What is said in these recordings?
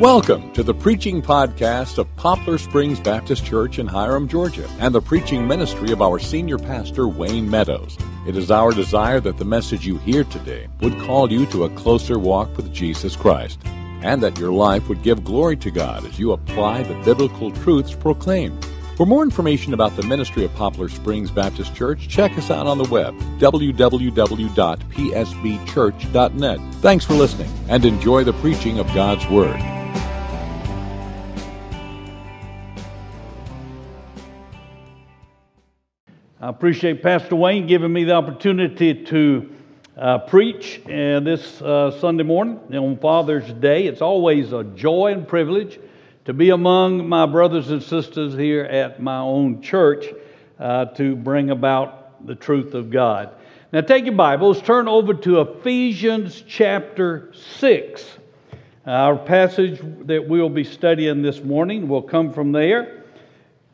Welcome to the preaching podcast of Poplar Springs Baptist Church in Hiram, Georgia, and the preaching ministry of our senior pastor, Wayne Meadows. It is our desire that the message you hear today would call you to a closer walk with Jesus Christ, and that your life would give glory to God as you apply the biblical truths proclaimed. For more information about the ministry of Poplar Springs Baptist Church, check us out on the web, www.psbchurch.net. Thanks for listening, and enjoy the preaching of God's Word. I appreciate Pastor Wayne giving me the opportunity to uh, preach uh, this uh, Sunday morning on Father's Day. It's always a joy and privilege to be among my brothers and sisters here at my own church uh, to bring about the truth of God. Now, take your Bibles, turn over to Ephesians chapter 6. Our passage that we'll be studying this morning will come from there,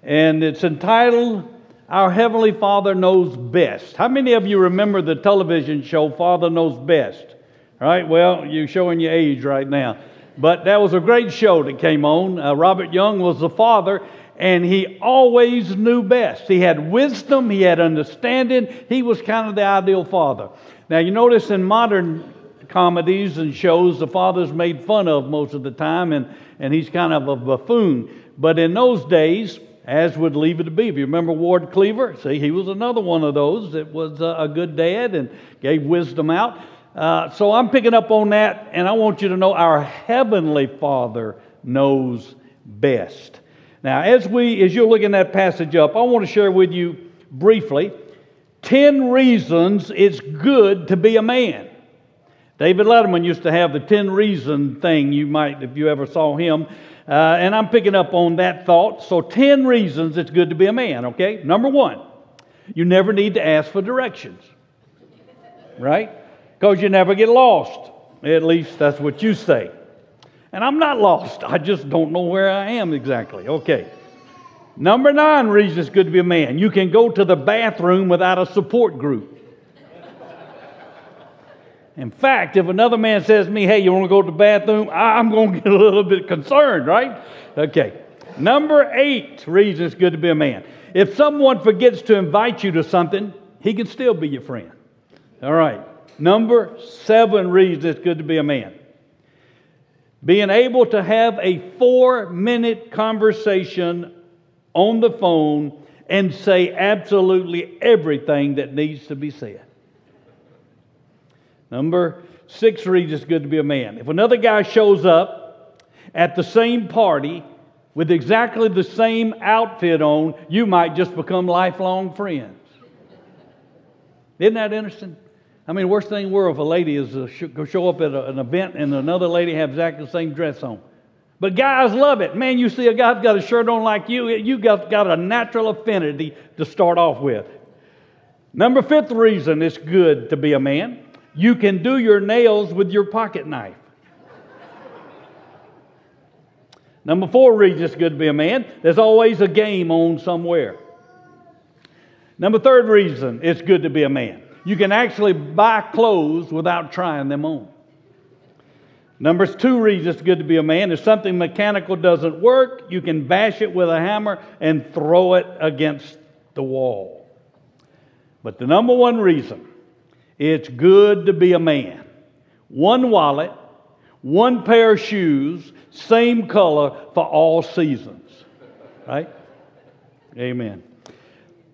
and it's entitled our Heavenly Father knows best. How many of you remember the television show Father Knows Best? Right, well, you're showing your age right now. But that was a great show that came on. Uh, Robert Young was the father, and he always knew best. He had wisdom, he had understanding, he was kind of the ideal father. Now, you notice in modern comedies and shows, the father's made fun of most of the time, and, and he's kind of a buffoon. But in those days, as would Leave It to Be. If you remember Ward Cleaver, see, he was another one of those that was a good dad and gave wisdom out. Uh, so I'm picking up on that, and I want you to know our Heavenly Father knows best. Now, as we, as you're looking that passage up, I want to share with you briefly 10 reasons it's good to be a man. David Letterman used to have the 10 reason thing, you might, if you ever saw him. Uh, and I'm picking up on that thought. So, 10 reasons it's good to be a man, okay? Number one, you never need to ask for directions, right? Because you never get lost. At least that's what you say. And I'm not lost, I just don't know where I am exactly. Okay. Number nine reason it's good to be a man. You can go to the bathroom without a support group. In fact, if another man says to me, hey, you want to go to the bathroom? I'm going to get a little bit concerned, right? Okay. Number eight reason it's good to be a man. If someone forgets to invite you to something, he can still be your friend. All right. Number seven reason it's good to be a man. Being able to have a four minute conversation on the phone and say absolutely everything that needs to be said. Number six reads it's good to be a man. If another guy shows up at the same party with exactly the same outfit on, you might just become lifelong friends. Isn't that interesting? I mean, worst thing in the world if a lady is uh, to show up at a, an event and another lady have exactly the same dress on. But guys love it. Man, you see a guy's got a shirt on like you, you got, got a natural affinity to start off with. Number fifth reason it's good to be a man you can do your nails with your pocket knife. Number four reason it's good to be a man. There's always a game on somewhere. Number third reason it's good to be a man. You can actually buy clothes without trying them on. Number two reason it's good to be a man. If something mechanical doesn't work, you can bash it with a hammer and throw it against the wall. But the number one reason it's good to be a man. One wallet, one pair of shoes, same color for all seasons. Right? Amen.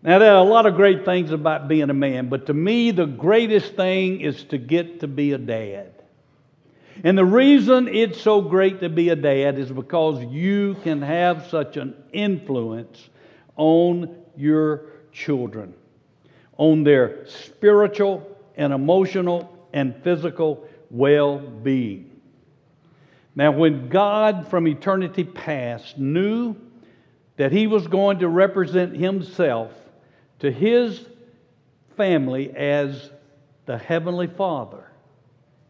Now, there are a lot of great things about being a man, but to me, the greatest thing is to get to be a dad. And the reason it's so great to be a dad is because you can have such an influence on your children, on their spiritual and emotional and physical well being. Now, when God from eternity past knew that He was going to represent Himself to His family as the Heavenly Father,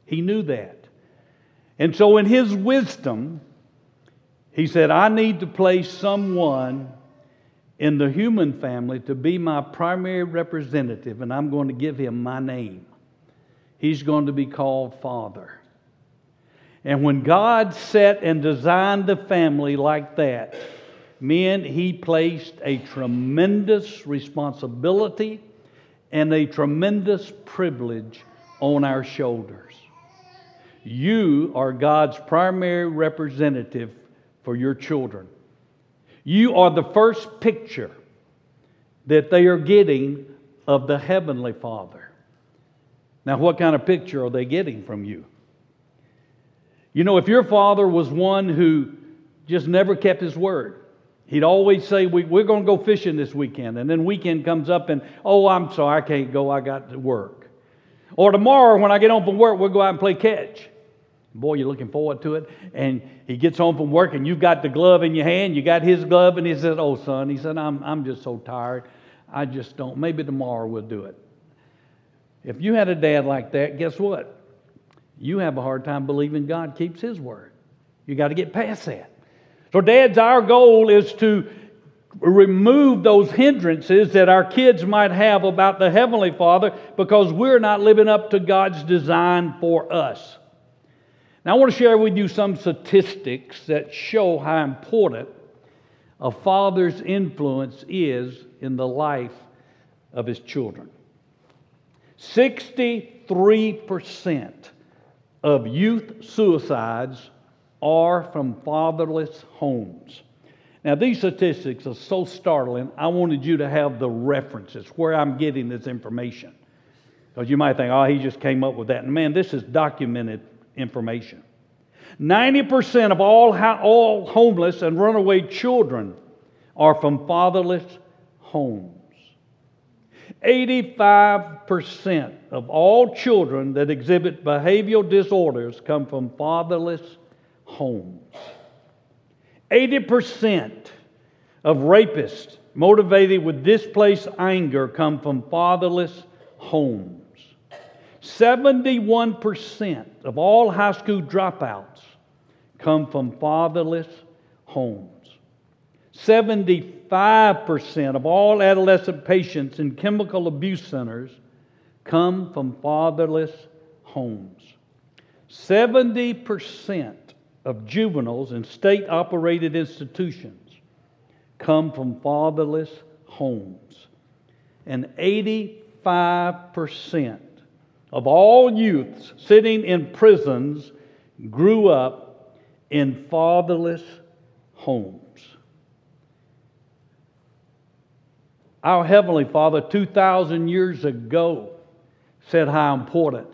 He knew that. And so, in His wisdom, He said, I need to place someone in the human family to be my primary representative, and I'm going to give him my name. He's going to be called Father. And when God set and designed the family like that, men, He placed a tremendous responsibility and a tremendous privilege on our shoulders. You are God's primary representative for your children. You are the first picture that they are getting of the Heavenly Father. Now, what kind of picture are they getting from you? You know, if your father was one who just never kept his word, he'd always say, we, We're going to go fishing this weekend. And then weekend comes up and, Oh, I'm sorry, I can't go. I got to work. Or tomorrow, when I get home from work, we'll go out and play catch. Boy, you're looking forward to it. And he gets home from work, and you've got the glove in your hand. You got his glove, and he says, Oh, son, he said, I'm, I'm just so tired. I just don't. Maybe tomorrow we'll do it. If you had a dad like that, guess what? You have a hard time believing God keeps his word. You got to get past that. So, dads, our goal is to remove those hindrances that our kids might have about the Heavenly Father because we're not living up to God's design for us. Now, I want to share with you some statistics that show how important a father's influence is in the life of his children. 63% of youth suicides are from fatherless homes. Now, these statistics are so startling, I wanted you to have the references where I'm getting this information. Because you might think, oh, he just came up with that. And man, this is documented information. 90% of all, all homeless and runaway children are from fatherless homes. 85% of all children that exhibit behavioral disorders come from fatherless homes. 80% of rapists motivated with displaced anger come from fatherless homes. 71% of all high school dropouts come from fatherless homes. 75% of all adolescent patients in chemical abuse centers come from fatherless homes. 70% of juveniles in state operated institutions come from fatherless homes. And 85% of all youths sitting in prisons grew up in fatherless homes. Our Heavenly Father, 2,000 years ago, said how important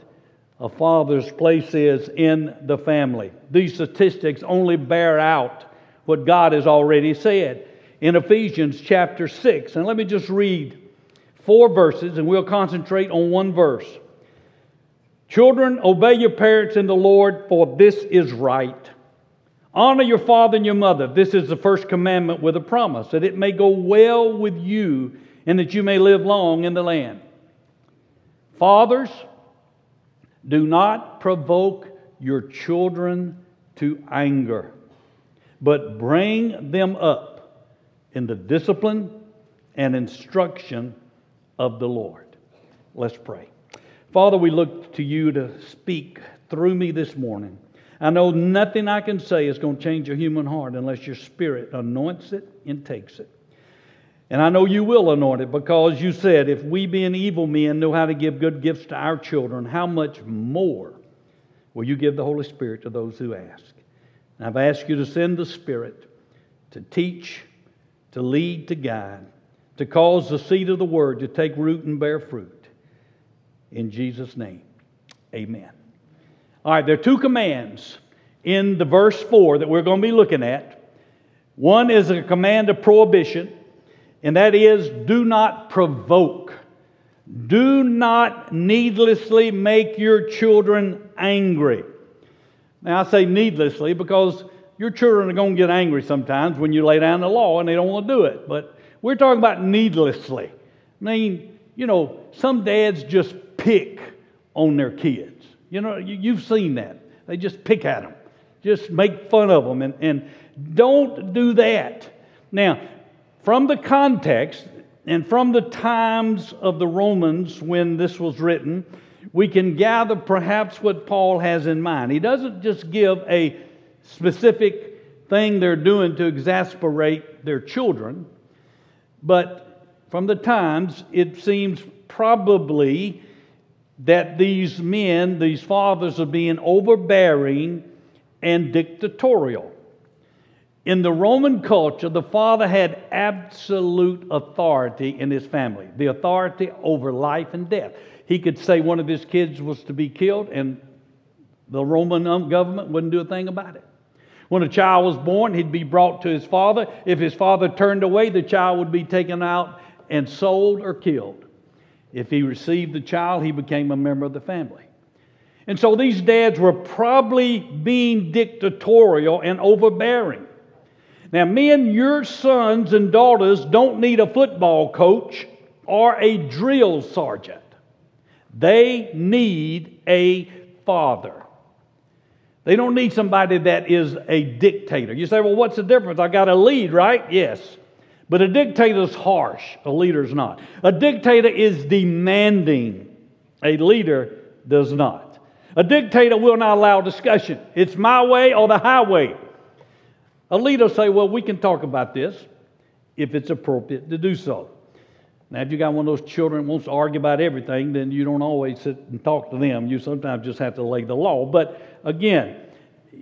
a father's place is in the family. These statistics only bear out what God has already said in Ephesians chapter 6. And let me just read four verses, and we'll concentrate on one verse. Children, obey your parents in the Lord, for this is right. Honor your father and your mother. This is the first commandment with a promise, that it may go well with you and that you may live long in the land. Fathers, do not provoke your children to anger, but bring them up in the discipline and instruction of the Lord. Let's pray. Father, we look to you to speak through me this morning. I know nothing I can say is going to change a human heart unless your spirit anoints it and takes it. And I know you will anoint it because you said, if we, being evil men, know how to give good gifts to our children, how much more will you give the Holy Spirit to those who ask? And I've asked you to send the Spirit to teach, to lead, to guide, to cause the seed of the word to take root and bear fruit. In Jesus' name, amen. All right, there are two commands in the verse 4 that we're going to be looking at. One is a command of prohibition, and that is do not provoke. Do not needlessly make your children angry. Now, I say needlessly because your children are going to get angry sometimes when you lay down the law and they don't want to do it. But we're talking about needlessly. I mean, you know, some dads just pick on their kids. You know, you've seen that. They just pick at them, just make fun of them, and, and don't do that. Now, from the context and from the times of the Romans when this was written, we can gather perhaps what Paul has in mind. He doesn't just give a specific thing they're doing to exasperate their children, but from the times, it seems probably that these men, these fathers, are being overbearing and dictatorial. In the Roman culture, the father had absolute authority in his family, the authority over life and death. He could say one of his kids was to be killed, and the Roman um, government wouldn't do a thing about it. When a child was born, he'd be brought to his father. If his father turned away, the child would be taken out and sold or killed. If he received the child, he became a member of the family. And so these dads were probably being dictatorial and overbearing. Now, men, your sons and daughters don't need a football coach or a drill sergeant. They need a father. They don't need somebody that is a dictator. You say, well, what's the difference? I got a lead, right? Yes. But a dictator is harsh, a leader is not. A dictator is demanding, a leader does not. A dictator will not allow discussion. It's my way or the highway. A leader will say, Well, we can talk about this if it's appropriate to do so. Now, if you got one of those children that wants to argue about everything, then you don't always sit and talk to them. You sometimes just have to lay the law. But again,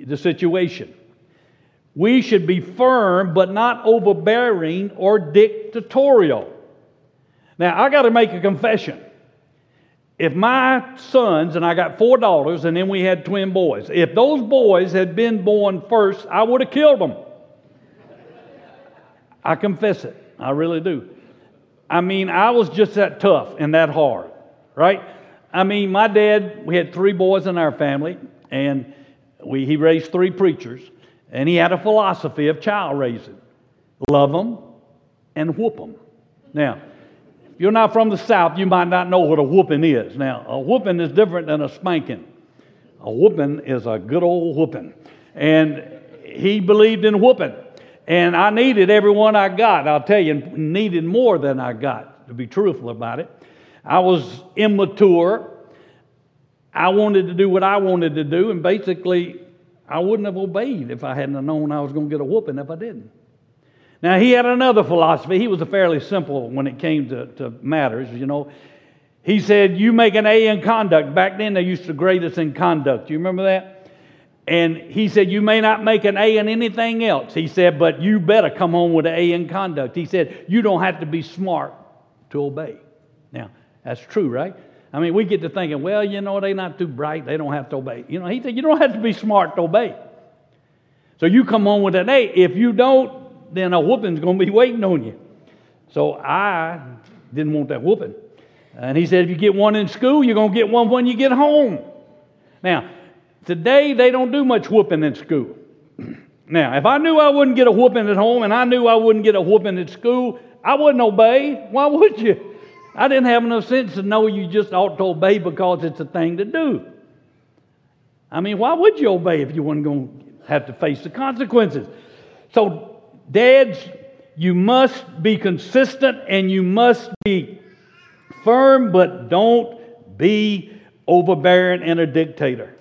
the situation. We should be firm, but not overbearing or dictatorial. Now, I got to make a confession. If my sons, and I got four daughters, and then we had twin boys, if those boys had been born first, I would have killed them. I confess it. I really do. I mean, I was just that tough and that hard, right? I mean, my dad, we had three boys in our family, and we, he raised three preachers. And he had a philosophy of child raising love them and whoop them. Now, if you're not from the South, you might not know what a whooping is. Now, a whooping is different than a spanking. A whooping is a good old whooping. And he believed in whooping. And I needed every one I got. I'll tell you, needed more than I got, to be truthful about it. I was immature. I wanted to do what I wanted to do, and basically, I wouldn't have obeyed if I hadn't known I was going to get a whooping if I didn't. Now, he had another philosophy. He was a fairly simple when it came to, to matters, you know. He said, You make an A in conduct. Back then, they used to grade us in conduct. You remember that? And he said, You may not make an A in anything else. He said, But you better come home with an A in conduct. He said, You don't have to be smart to obey. Now, that's true, right? I mean, we get to thinking, well, you know, they're not too bright. They don't have to obey. You know, he said, you don't have to be smart to obey. So you come on with an A. If you don't, then a whooping's going to be waiting on you. So I didn't want that whooping. And he said, if you get one in school, you're going to get one when you get home. Now, today they don't do much whooping in school. now, if I knew I wouldn't get a whooping at home and I knew I wouldn't get a whooping at school, I wouldn't obey. Why would you? I didn't have enough sense to know you just ought to obey because it's a thing to do. I mean, why would you obey if you weren't going to have to face the consequences? So, dads, you must be consistent and you must be firm, but don't be overbearing and a dictator.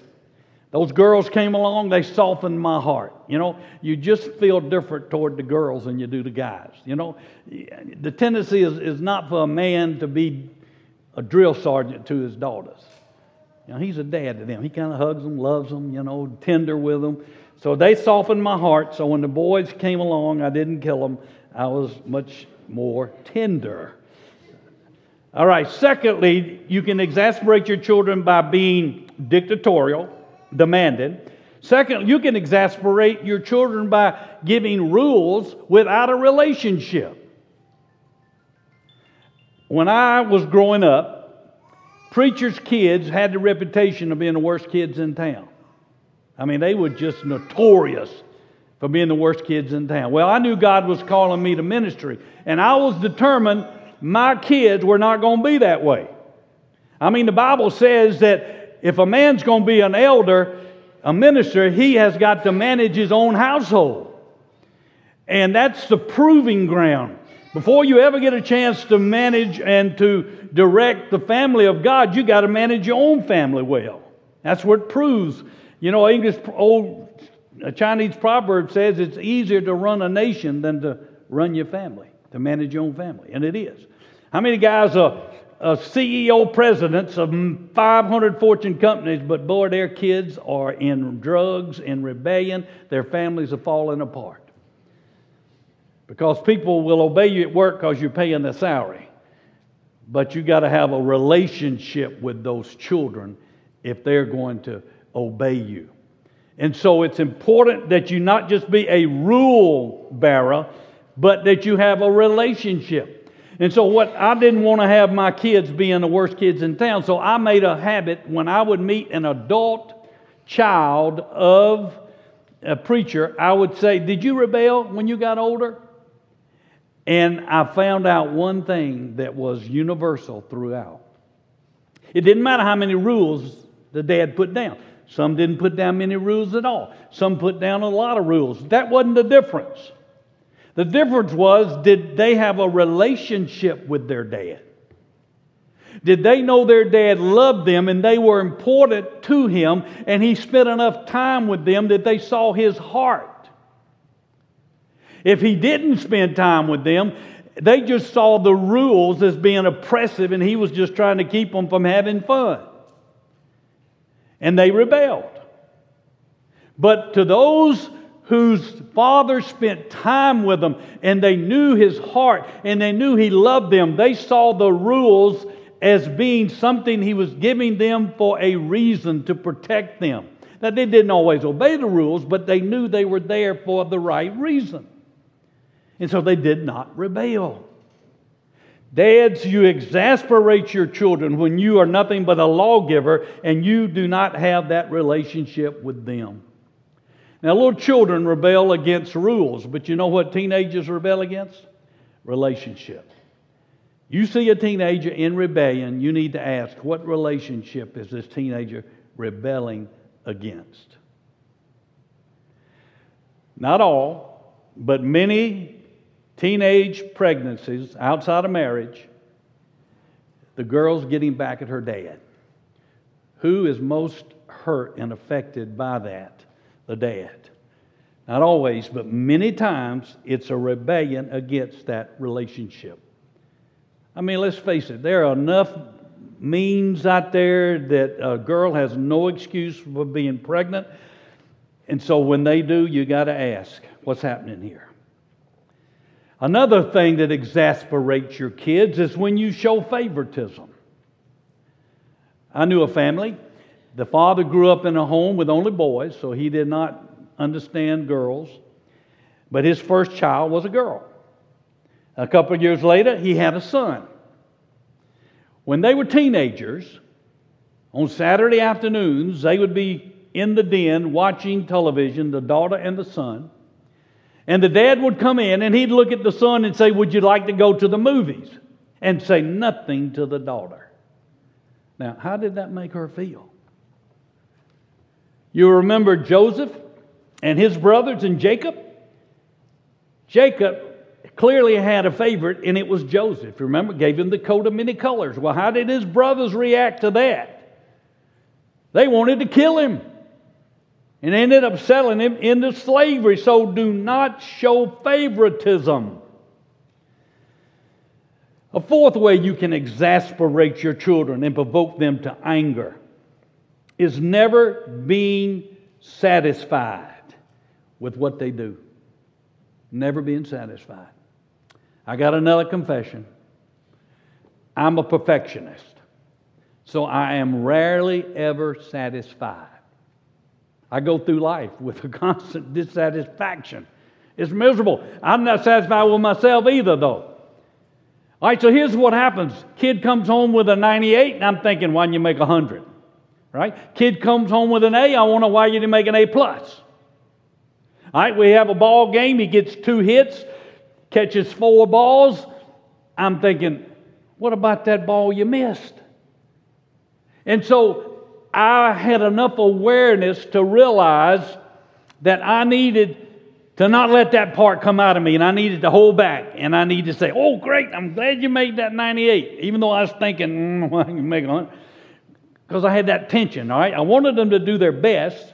Those girls came along, they softened my heart. You know, you just feel different toward the girls than you do the guys. You know, the tendency is, is not for a man to be a drill sergeant to his daughters. You know, he's a dad to them. He kind of hugs them, loves them, you know, tender with them. So they softened my heart. So when the boys came along, I didn't kill them. I was much more tender. All right, secondly, you can exasperate your children by being dictatorial demanded. Second, you can exasperate your children by giving rules without a relationship. When I was growing up, preachers' kids had the reputation of being the worst kids in town. I mean, they were just notorious for being the worst kids in town. Well, I knew God was calling me to ministry, and I was determined my kids were not going to be that way. I mean, the Bible says that if a man's going to be an elder, a minister, he has got to manage his own household. And that's the proving ground. Before you ever get a chance to manage and to direct the family of God, you got to manage your own family well. That's what proves. You know, English old uh, Chinese proverb says it's easier to run a nation than to run your family, to manage your own family, and it is. How many guys are, CEO presidents of 500 Fortune companies, but boy, their kids are in drugs in rebellion. Their families are falling apart. Because people will obey you at work because you're paying the salary. But you got to have a relationship with those children if they're going to obey you. And so it's important that you not just be a rule bearer, but that you have a relationship. And so, what I didn't want to have my kids being the worst kids in town, so I made a habit when I would meet an adult child of a preacher, I would say, Did you rebel when you got older? And I found out one thing that was universal throughout. It didn't matter how many rules the dad put down. Some didn't put down many rules at all. Some put down a lot of rules. That wasn't the difference. The difference was did they have a relationship with their dad? Did they know their dad loved them and they were important to him and he spent enough time with them that they saw his heart? If he didn't spend time with them, they just saw the rules as being oppressive and he was just trying to keep them from having fun. And they rebelled. But to those whose father spent time with them and they knew his heart and they knew he loved them, they saw the rules as being something he was giving them for a reason to protect them. Now, they didn't always obey the rules, but they knew they were there for the right reason. And so they did not rebel. Dads, you exasperate your children when you are nothing but a lawgiver and you do not have that relationship with them. Now, little children rebel against rules, but you know what teenagers rebel against? Relationship. You see a teenager in rebellion, you need to ask, what relationship is this teenager rebelling against? Not all, but many teenage pregnancies outside of marriage, the girl's getting back at her dad. Who is most hurt and affected by that? The dad. Not always, but many times it's a rebellion against that relationship. I mean, let's face it, there are enough means out there that a girl has no excuse for being pregnant. And so when they do, you got to ask, what's happening here? Another thing that exasperates your kids is when you show favoritism. I knew a family. The father grew up in a home with only boys, so he did not understand girls. But his first child was a girl. A couple of years later, he had a son. When they were teenagers, on Saturday afternoons, they would be in the den watching television, the daughter and the son. And the dad would come in and he'd look at the son and say, Would you like to go to the movies? And say nothing to the daughter. Now, how did that make her feel? You remember Joseph and his brothers and Jacob? Jacob clearly had a favorite, and it was Joseph. You remember, gave him the coat of many colors. Well, how did his brothers react to that? They wanted to kill him and ended up selling him into slavery. So do not show favoritism. A fourth way you can exasperate your children and provoke them to anger is never being satisfied with what they do. Never being satisfied. I got another confession. I'm a perfectionist. So I am rarely ever satisfied. I go through life with a constant dissatisfaction. It's miserable. I'm not satisfied with myself either, though. All right, so here's what happens. Kid comes home with a 98, and I'm thinking, why didn't you make a 100? Right? Kid comes home with an A, I wonder why you didn't make an A plus. All right, we have a ball game. He gets two hits, catches four balls. I'm thinking, what about that ball you missed? And so I had enough awareness to realize that I needed to not let that part come out of me, and I needed to hold back, and I needed to say, "Oh, great! I'm glad you made that 98," even though I was thinking, mm, "Well, I make one," because I had that tension. All right, I wanted them to do their best,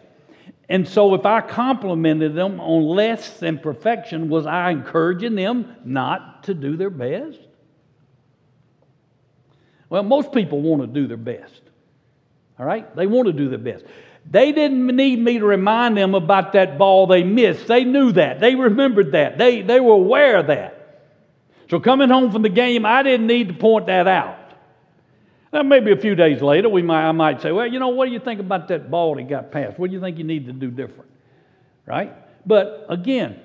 and so if I complimented them on less than perfection, was I encouraging them not to do their best? Well, most people want to do their best. All right, they want to do their best. They didn't need me to remind them about that ball they missed. They knew that. They remembered that. They, they were aware of that. So coming home from the game, I didn't need to point that out. Now, maybe a few days later, we might, I might say, well, you know, what do you think about that ball that got passed? What do you think you need to do different? Right? But again,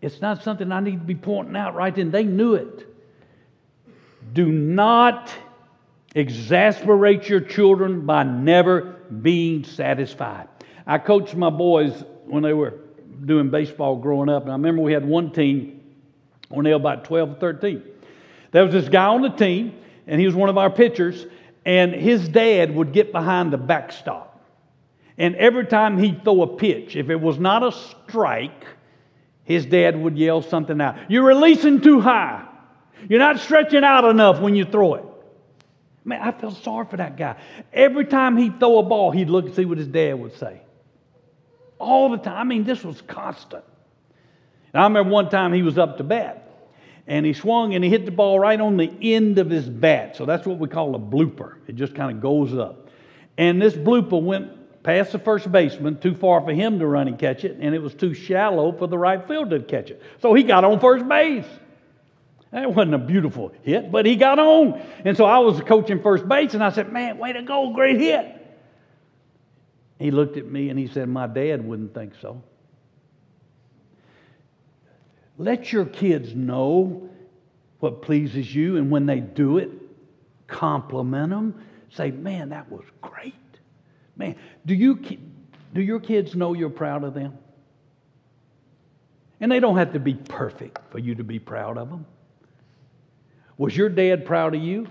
it's not something I need to be pointing out right then. They knew it. Do not exasperate your children by never being satisfied. I coached my boys when they were doing baseball growing up, and I remember we had one team when they were about 12 or 13. There was this guy on the team, and he was one of our pitchers, and his dad would get behind the backstop. And every time he'd throw a pitch, if it was not a strike, his dad would yell something out. You're releasing too high. You're not stretching out enough when you throw it. Man, I felt sorry for that guy. Every time he'd throw a ball, he'd look and see what his dad would say. All the time. I mean, this was constant. And I remember one time he was up to bat, and he swung and he hit the ball right on the end of his bat. So that's what we call a blooper. It just kind of goes up. And this blooper went past the first baseman, too far for him to run and catch it, and it was too shallow for the right fielder to catch it. So he got on first base. That wasn't a beautiful hit, but he got on. And so I was coaching first base, and I said, Man, way to go, great hit. He looked at me and he said, My dad wouldn't think so. Let your kids know what pleases you, and when they do it, compliment them. Say, Man, that was great. Man, do, you, do your kids know you're proud of them? And they don't have to be perfect for you to be proud of them. Was your dad proud of you?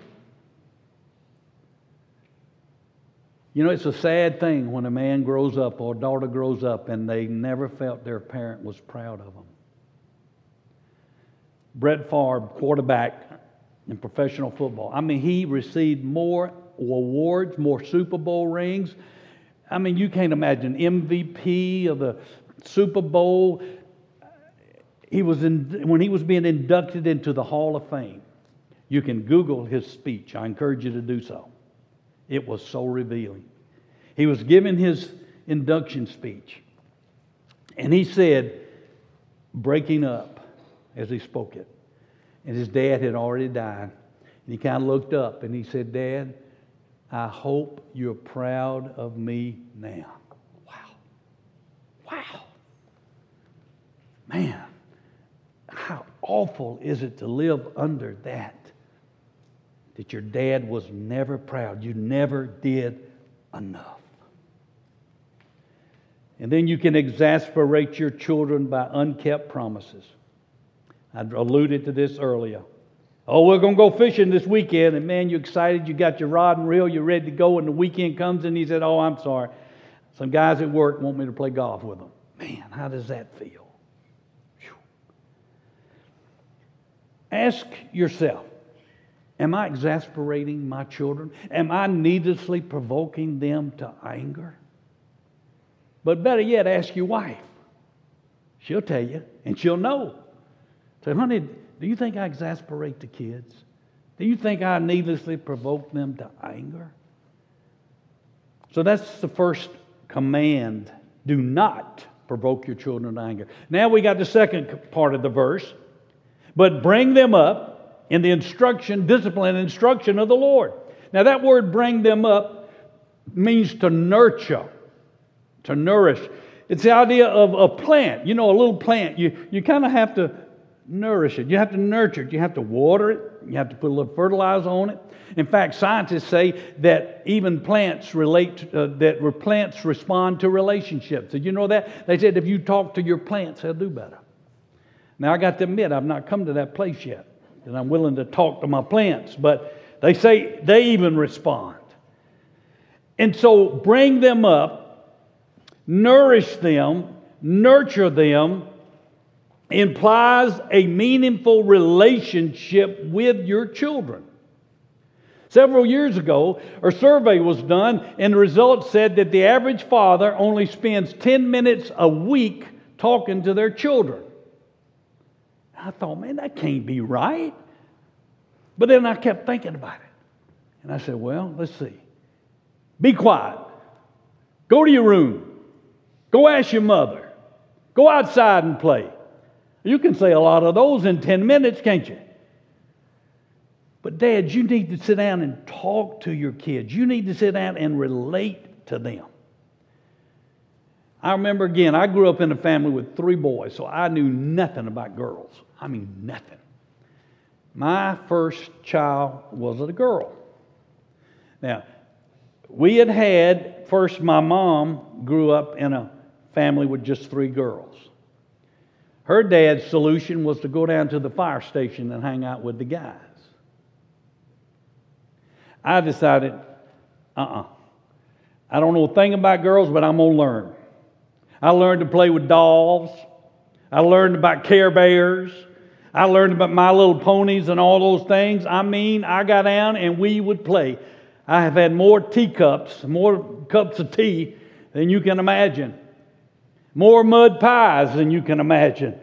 You know, it's a sad thing when a man grows up or a daughter grows up and they never felt their parent was proud of them. Brett Favre, quarterback in professional football. I mean, he received more awards, more Super Bowl rings. I mean, you can't imagine MVP of the Super Bowl. He was in, when he was being inducted into the Hall of Fame. You can Google his speech. I encourage you to do so. It was so revealing. He was giving his induction speech, and he said, breaking up as he spoke it. And his dad had already died. And he kind of looked up and he said, Dad, I hope you're proud of me now. Wow. Wow. Man, how awful is it to live under that? that your dad was never proud. You never did enough. And then you can exasperate your children by unkept promises. I alluded to this earlier. Oh, we're going to go fishing this weekend, and man, you're excited. You got your rod and reel, you're ready to go, and the weekend comes, and he said, Oh, I'm sorry. Some guys at work want me to play golf with them. Man, how does that feel? Whew. Ask yourself Am I exasperating my children? Am I needlessly provoking them to anger? But better yet, ask your wife. She'll tell you, and she'll know. Say, honey, do you think I exasperate the kids? Do you think I needlessly provoke them to anger? So that's the first command. Do not provoke your children to anger. Now we got the second part of the verse. But bring them up in the instruction, discipline, instruction of the Lord. Now, that word bring them up means to nurture, to nourish. It's the idea of a plant. You know, a little plant, you, you kind of have to nourish it. You have to nurture it. You have to water it. You have to put a little fertilizer on it. In fact, scientists say that even plants relate, uh, that plants respond to relationships. Did you know that? They said if you talk to your plants, they'll do better. Now, I got to admit, I've not come to that place yet and I'm willing to talk to my plants, but they say they even respond. And so bring them up, nourish them, nurture them, implies a meaningful relationship with your children. Several years ago, a survey was done, and the results said that the average father only spends 10 minutes a week talking to their children. I thought, man, that can't be right. But then I kept thinking about it. And I said, well, let's see. Be quiet. Go to your room. Go ask your mother. Go outside and play. You can say a lot of those in 10 minutes, can't you? But, dads, you need to sit down and talk to your kids. You need to sit down and relate to them. I remember again, I grew up in a family with three boys, so I knew nothing about girls. I mean, nothing. My first child was a girl. Now, we had had, first, my mom grew up in a family with just three girls. Her dad's solution was to go down to the fire station and hang out with the guys. I decided, uh uh-uh. uh I don't know a thing about girls, but I'm going to learn. I learned to play with dolls. I learned about Care Bears. I learned about My Little Ponies and all those things. I mean, I got down and we would play. I have had more teacups, more cups of tea than you can imagine, more mud pies than you can imagine.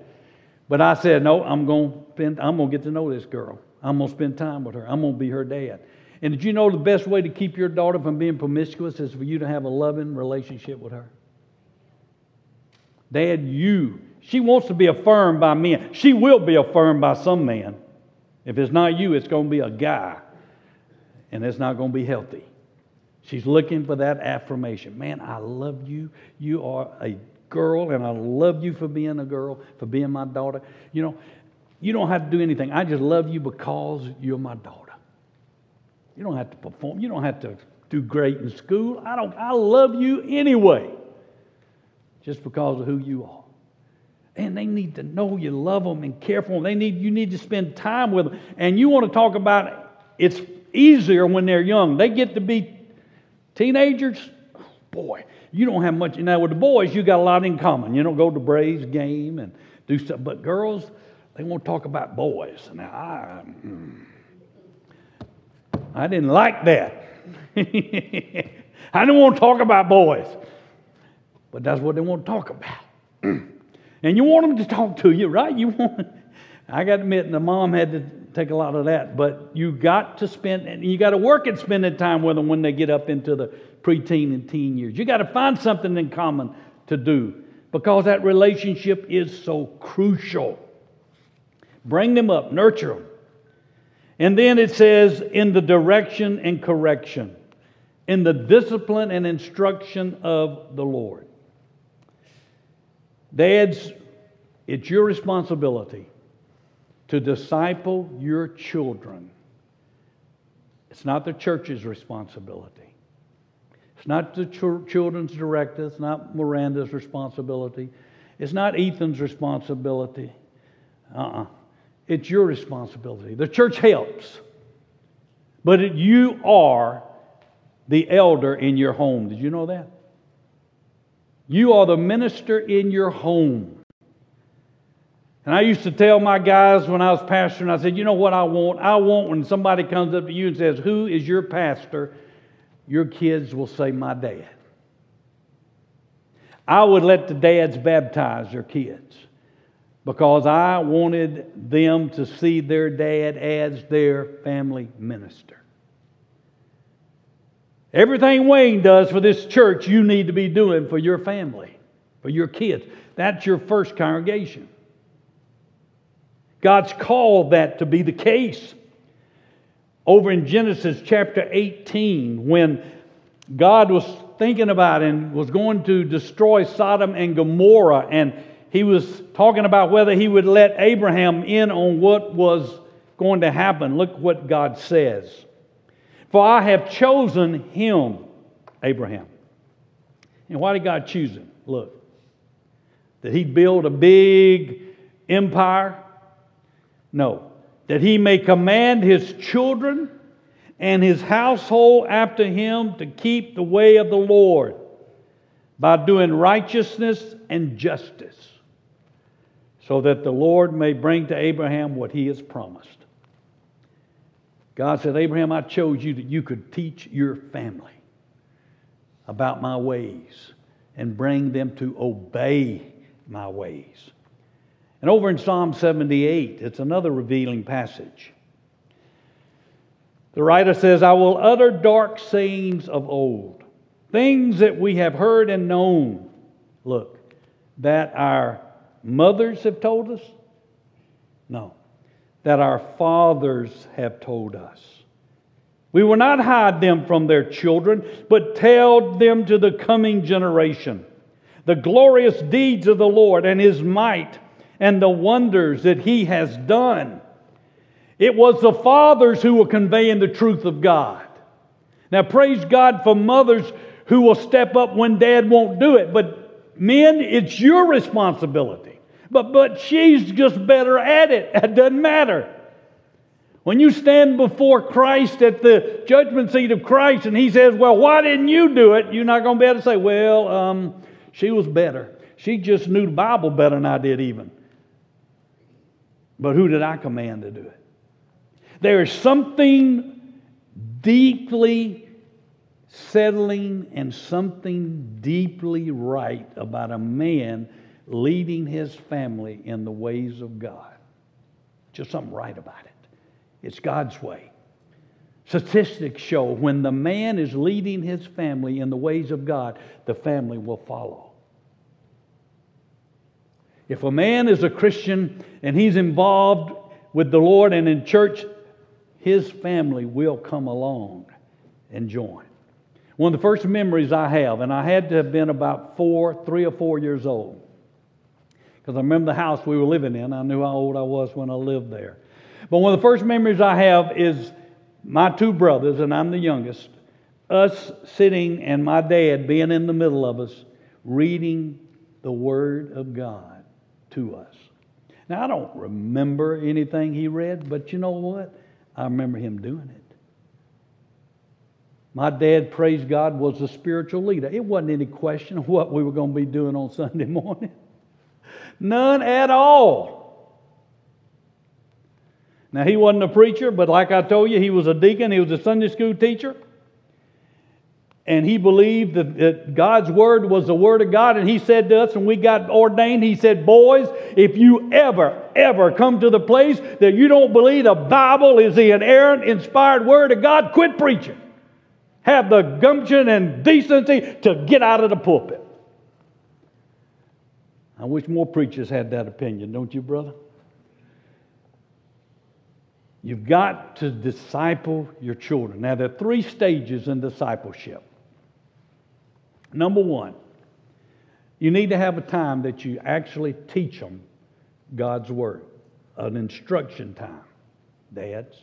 But I said, no, I'm going to spend, I'm going to get to know this girl. I'm going to spend time with her. I'm going to be her dad. And did you know the best way to keep your daughter from being promiscuous is for you to have a loving relationship with her? Dad, you. She wants to be affirmed by men. She will be affirmed by some man. If it's not you, it's going to be a guy. And it's not going to be healthy. She's looking for that affirmation. Man, I love you. You are a girl, and I love you for being a girl, for being my daughter. You know, you don't have to do anything. I just love you because you're my daughter. You don't have to perform. You don't have to do great in school. I don't. I love you anyway, just because of who you are. And they need to know you love them and care for them. They need you need to spend time with them. And you want to talk about it's easier when they're young. They get to be teenagers. Boy, you don't have much. Now with the boys, you got a lot in common. You don't go to Braves game and do stuff. But girls, they won't talk about boys. Now I. Mm, I didn't like that. I didn't want to talk about boys. But that's what they want to talk about. and you want them to talk to you, right? You want I got to admit, the mom had to take a lot of that, but you got to spend, and you got to work at spending time with them when they get up into the preteen and teen years. You got to find something in common to do because that relationship is so crucial. Bring them up, nurture them. And then it says, in the direction and correction, in the discipline and instruction of the Lord. Dads, it's your responsibility to disciple your children. It's not the church's responsibility. It's not the ch- children's director. It's not Miranda's responsibility. It's not Ethan's responsibility. Uh uh-uh. uh it's your responsibility. The church helps, but it, you are the elder in your home. Did you know that? You are the minister in your home. And I used to tell my guys when I was pastoring, I said, you know what I want? I want when somebody comes up to you and says, Who is your pastor? Your kids will say, My dad. I would let the dads baptize their kids because I wanted them to see their dad as their family minister. Everything Wayne does for this church, you need to be doing for your family, for your kids. That's your first congregation. God's called that to be the case. Over in Genesis chapter 18, when God was thinking about and was going to destroy Sodom and Gomorrah, and he was talking about whether he would let Abraham in on what was going to happen. Look what God says. For I have chosen him, Abraham. And why did God choose him? Look, that he'd build a big empire? No. That he may command his children and his household after him to keep the way of the Lord by doing righteousness and justice so that the Lord may bring to Abraham what he has promised. God said, Abraham, I chose you that you could teach your family about my ways and bring them to obey my ways. And over in Psalm 78, it's another revealing passage. The writer says, I will utter dark sayings of old, things that we have heard and known. Look, that our mothers have told us? No, that our fathers have told us. We will not hide them from their children, but tell them to the coming generation the glorious deeds of the Lord and his might and the wonders that he has done. It was the fathers who were conveying the truth of God. Now, praise God for mothers who will step up when dad won't do it. But men, it's your responsibility. But, but she's just better at it. It doesn't matter. When you stand before Christ at the judgment seat of Christ and he says, Well, why didn't you do it? You're not going to be able to say, Well, um, she was better. She just knew the Bible better than I did, even. But who did I command to do it? There is something deeply settling and something deeply right about a man leading his family in the ways of God. Just something right about it. It's God's way. Statistics show when the man is leading his family in the ways of God, the family will follow. If a man is a Christian and he's involved with the Lord and in church, his family will come along and join. One of the first memories I have, and I had to have been about four, three or four years old, because I remember the house we were living in. I knew how old I was when I lived there. But one of the first memories I have is my two brothers, and I'm the youngest, us sitting and my dad being in the middle of us, reading the Word of God to us. Now, I don't remember anything he read, but you know what? I remember him doing it. My dad, praise God, was a spiritual leader. It wasn't any question of what we were going to be doing on Sunday morning. None at all. Now, he wasn't a preacher, but like I told you, he was a deacon, he was a Sunday school teacher. And he believed that, that God's word was the word of God. And he said to us, when we got ordained, he said, Boys, if you ever, ever come to the place that you don't believe the Bible is the inerrant, inspired word of God, quit preaching. Have the gumption and decency to get out of the pulpit. I wish more preachers had that opinion, don't you, brother? You've got to disciple your children. Now, there are three stages in discipleship. Number one, you need to have a time that you actually teach them God's Word, an instruction time. Dads.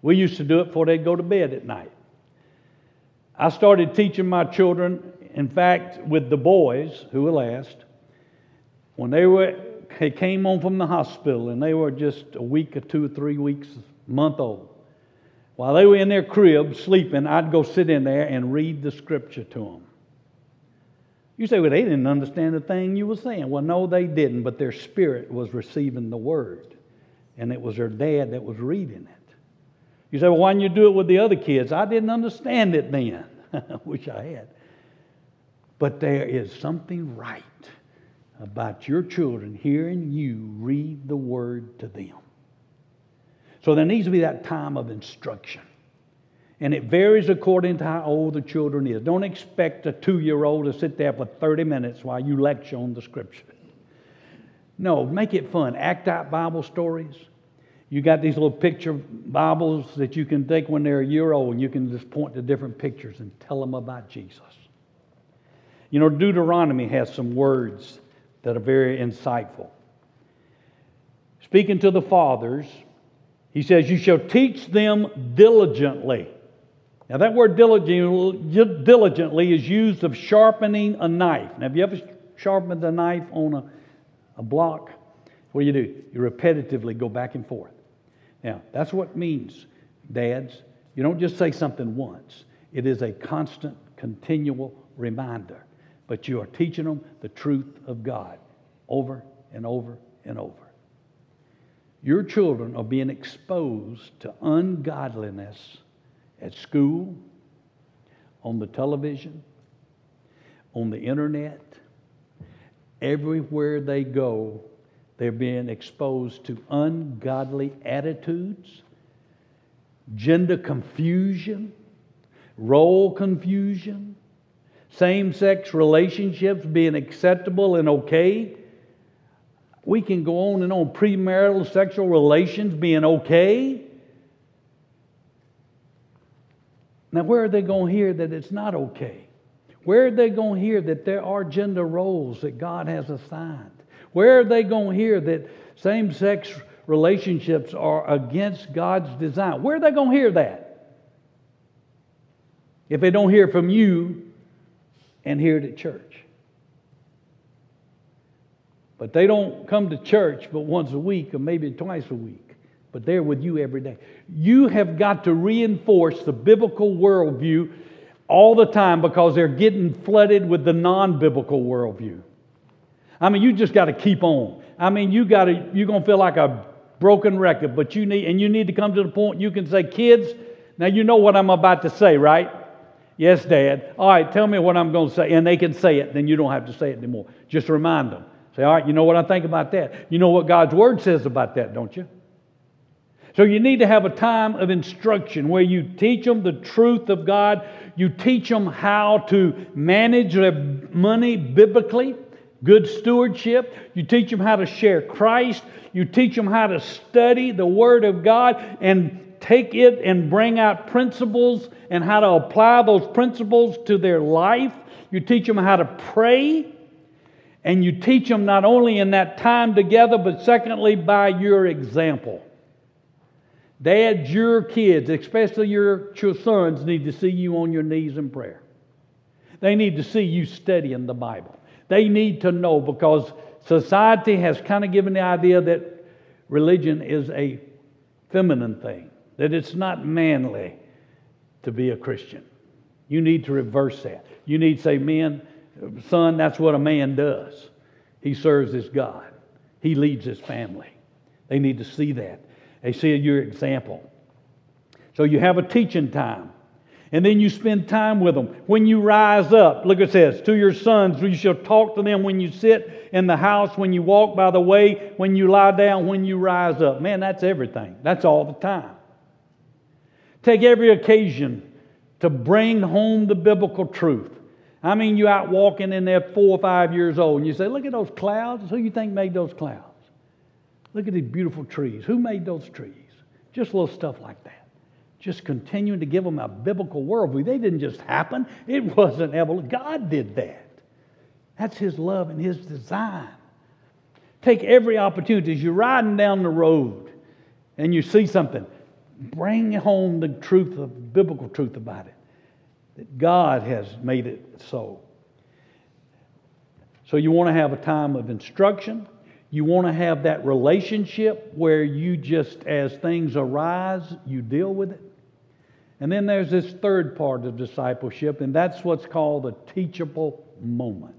We used to do it before they'd go to bed at night. I started teaching my children, in fact, with the boys who were last, when they were they came home from the hospital and they were just a week or two or three weeks, month old. While they were in their crib sleeping, I'd go sit in there and read the scripture to them. You say, well, they didn't understand the thing you were saying. Well, no, they didn't, but their spirit was receiving the word, and it was their dad that was reading it. You say, well, why didn't you do it with the other kids? I didn't understand it then. I wish I had. But there is something right about your children hearing you read the word to them. So there needs to be that time of instruction. And it varies according to how old the children is. Don't expect a two year old to sit there for 30 minutes while you lecture on the scripture. No, make it fun. Act out Bible stories. You got these little picture Bibles that you can take when they're a year old, and you can just point to different pictures and tell them about Jesus. You know, Deuteronomy has some words that are very insightful. Speaking to the fathers, he says, You shall teach them diligently. Now, that word diligently is used of sharpening a knife. Now, have you ever sharpened a knife on a, a block? What do you do? You repetitively go back and forth. Now, that's what it means, dads. You don't just say something once, it is a constant, continual reminder but you are teaching them the truth of God over and over and over. Your children are being exposed to ungodliness at school, on the television, on the internet. Everywhere they go, they're being exposed to ungodly attitudes, gender confusion, role confusion, same sex relationships being acceptable and okay. We can go on and on. Premarital sexual relations being okay. Now, where are they going to hear that it's not okay? Where are they going to hear that there are gender roles that God has assigned? Where are they going to hear that same sex relationships are against God's design? Where are they going to hear that? If they don't hear from you and hear it at church. But they don't come to church but once a week or maybe twice a week. But they're with you every day. You have got to reinforce the biblical worldview all the time because they're getting flooded with the non biblical worldview. I mean, you just got to keep on. I mean, you got to, you're going to feel like a broken record, but you need, and you need to come to the point you can say, kids, now you know what I'm about to say, right? Yes, Dad. All right, tell me what I'm going to say. And they can say it, then you don't have to say it anymore. Just remind them. Say, all right, you know what I think about that? You know what God's Word says about that, don't you? So you need to have a time of instruction where you teach them the truth of God. You teach them how to manage their money biblically, good stewardship. You teach them how to share Christ. You teach them how to study the Word of God and take it and bring out principles and how to apply those principles to their life. You teach them how to pray. And you teach them not only in that time together, but secondly, by your example. Dads, your kids, especially your sons, need to see you on your knees in prayer. They need to see you studying the Bible. They need to know because society has kind of given the idea that religion is a feminine thing, that it's not manly to be a Christian. You need to reverse that. You need to say, men, son, that's what a man does. He serves his God, he leads his family. They need to see that. They see your example. So you have a teaching time. And then you spend time with them. When you rise up, look it says, to your sons, you shall talk to them when you sit in the house, when you walk by the way, when you lie down, when you rise up. Man, that's everything. That's all the time. Take every occasion to bring home the biblical truth. I mean, you're out walking in there four or five years old, and you say, Look at those clouds. Who you think made those clouds? Look at these beautiful trees. Who made those trees? Just little stuff like that. Just continuing to give them a biblical worldview. They didn't just happen, it wasn't evolution. God did that. That's His love and His design. Take every opportunity as you're riding down the road and you see something, bring home the truth of biblical truth about it. That God has made it so. So you want to have a time of instruction, you want to have that relationship where you just, as things arise, you deal with it. And then there's this third part of discipleship, and that's what's called the teachable moment.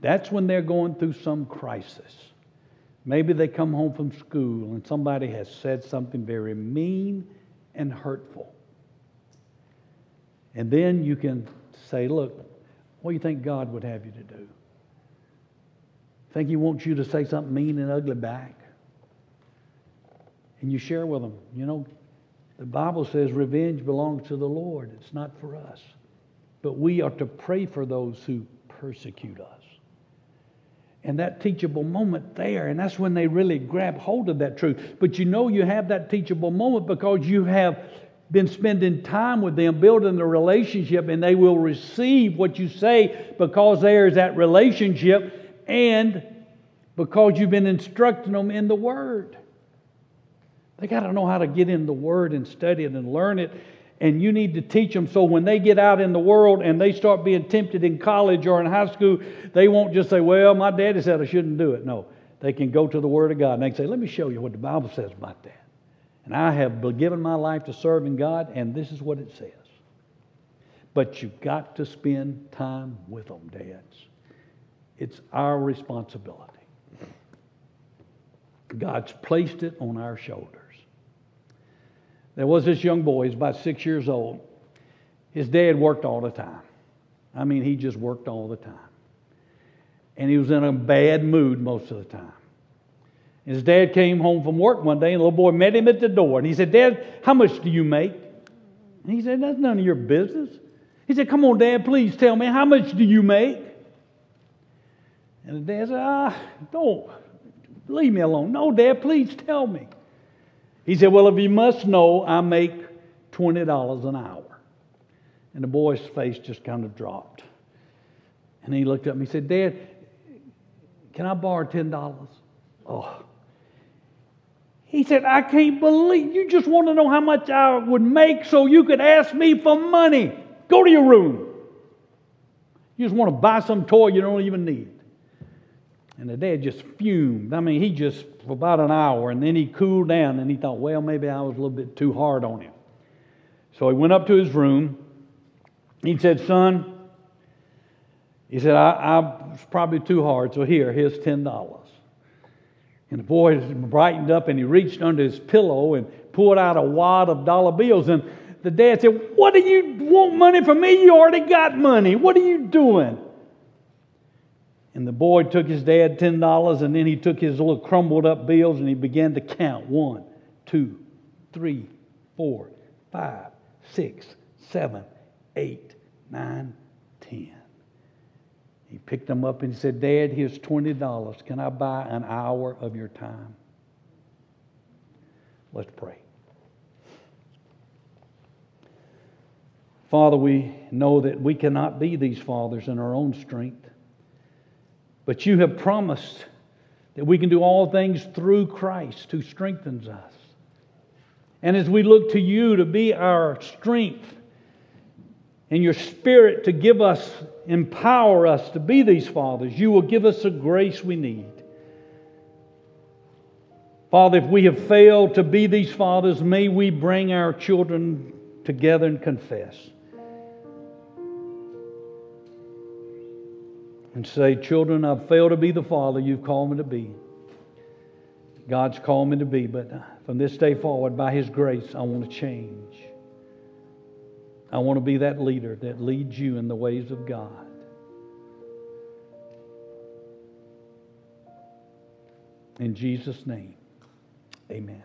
That's when they're going through some crisis. Maybe they come home from school and somebody has said something very mean and hurtful. And then you can say, Look, what do you think God would have you to do? Think He wants you to say something mean and ugly back? And you share with them, you know, the Bible says revenge belongs to the Lord, it's not for us. But we are to pray for those who persecute us. And that teachable moment there, and that's when they really grab hold of that truth. But you know you have that teachable moment because you have been spending time with them, building a relationship, and they will receive what you say because there is that relationship and because you've been instructing them in the Word. They got to know how to get in the Word and study it and learn it. And you need to teach them so when they get out in the world and they start being tempted in college or in high school, they won't just say, Well, my daddy said I shouldn't do it. No, they can go to the Word of God and they can say, Let me show you what the Bible says about that. And I have given my life to serving God, and this is what it says. But you've got to spend time with them, dads. It's our responsibility. God's placed it on our shoulders. There was this young boy, he's about six years old. His dad worked all the time. I mean, he just worked all the time. And he was in a bad mood most of the time. His dad came home from work one day, and the little boy met him at the door. And he said, Dad, how much do you make? And he said, That's none of your business. He said, Come on, Dad, please tell me, how much do you make? And the dad said, Ah, don't. Leave me alone. No, Dad, please tell me. He said, Well, if you must know, I make $20 an hour. And the boy's face just kind of dropped. And he looked up and he said, Dad, can I borrow $10? Oh. He said, I can't believe you just want to know how much I would make so you could ask me for money. Go to your room. You just want to buy some toy you don't even need. And the dad just fumed. I mean, he just, for about an hour, and then he cooled down and he thought, well, maybe I was a little bit too hard on him. So he went up to his room. He said, son, he said, I, I was probably too hard, so here, here's $10. And the boy brightened up and he reached under his pillow and pulled out a wad of dollar bills. And the dad said, What do you want money from me? You already got money. What are you doing? And the boy took his dad $10 and then he took his little crumbled up bills and he began to count one, two, three, four, five, six, seven, eight, nine, ten. He picked them up and he said, Dad, here's $20. Can I buy an hour of your time? Let's pray. Father, we know that we cannot be these fathers in our own strength. But you have promised that we can do all things through Christ who strengthens us. And as we look to you to be our strength and your spirit to give us, empower us to be these fathers, you will give us the grace we need. Father, if we have failed to be these fathers, may we bring our children together and confess. And say, Children, I've failed to be the father you've called me to be. God's called me to be, but from this day forward, by His grace, I want to change. I want to be that leader that leads you in the ways of God. In Jesus' name, amen.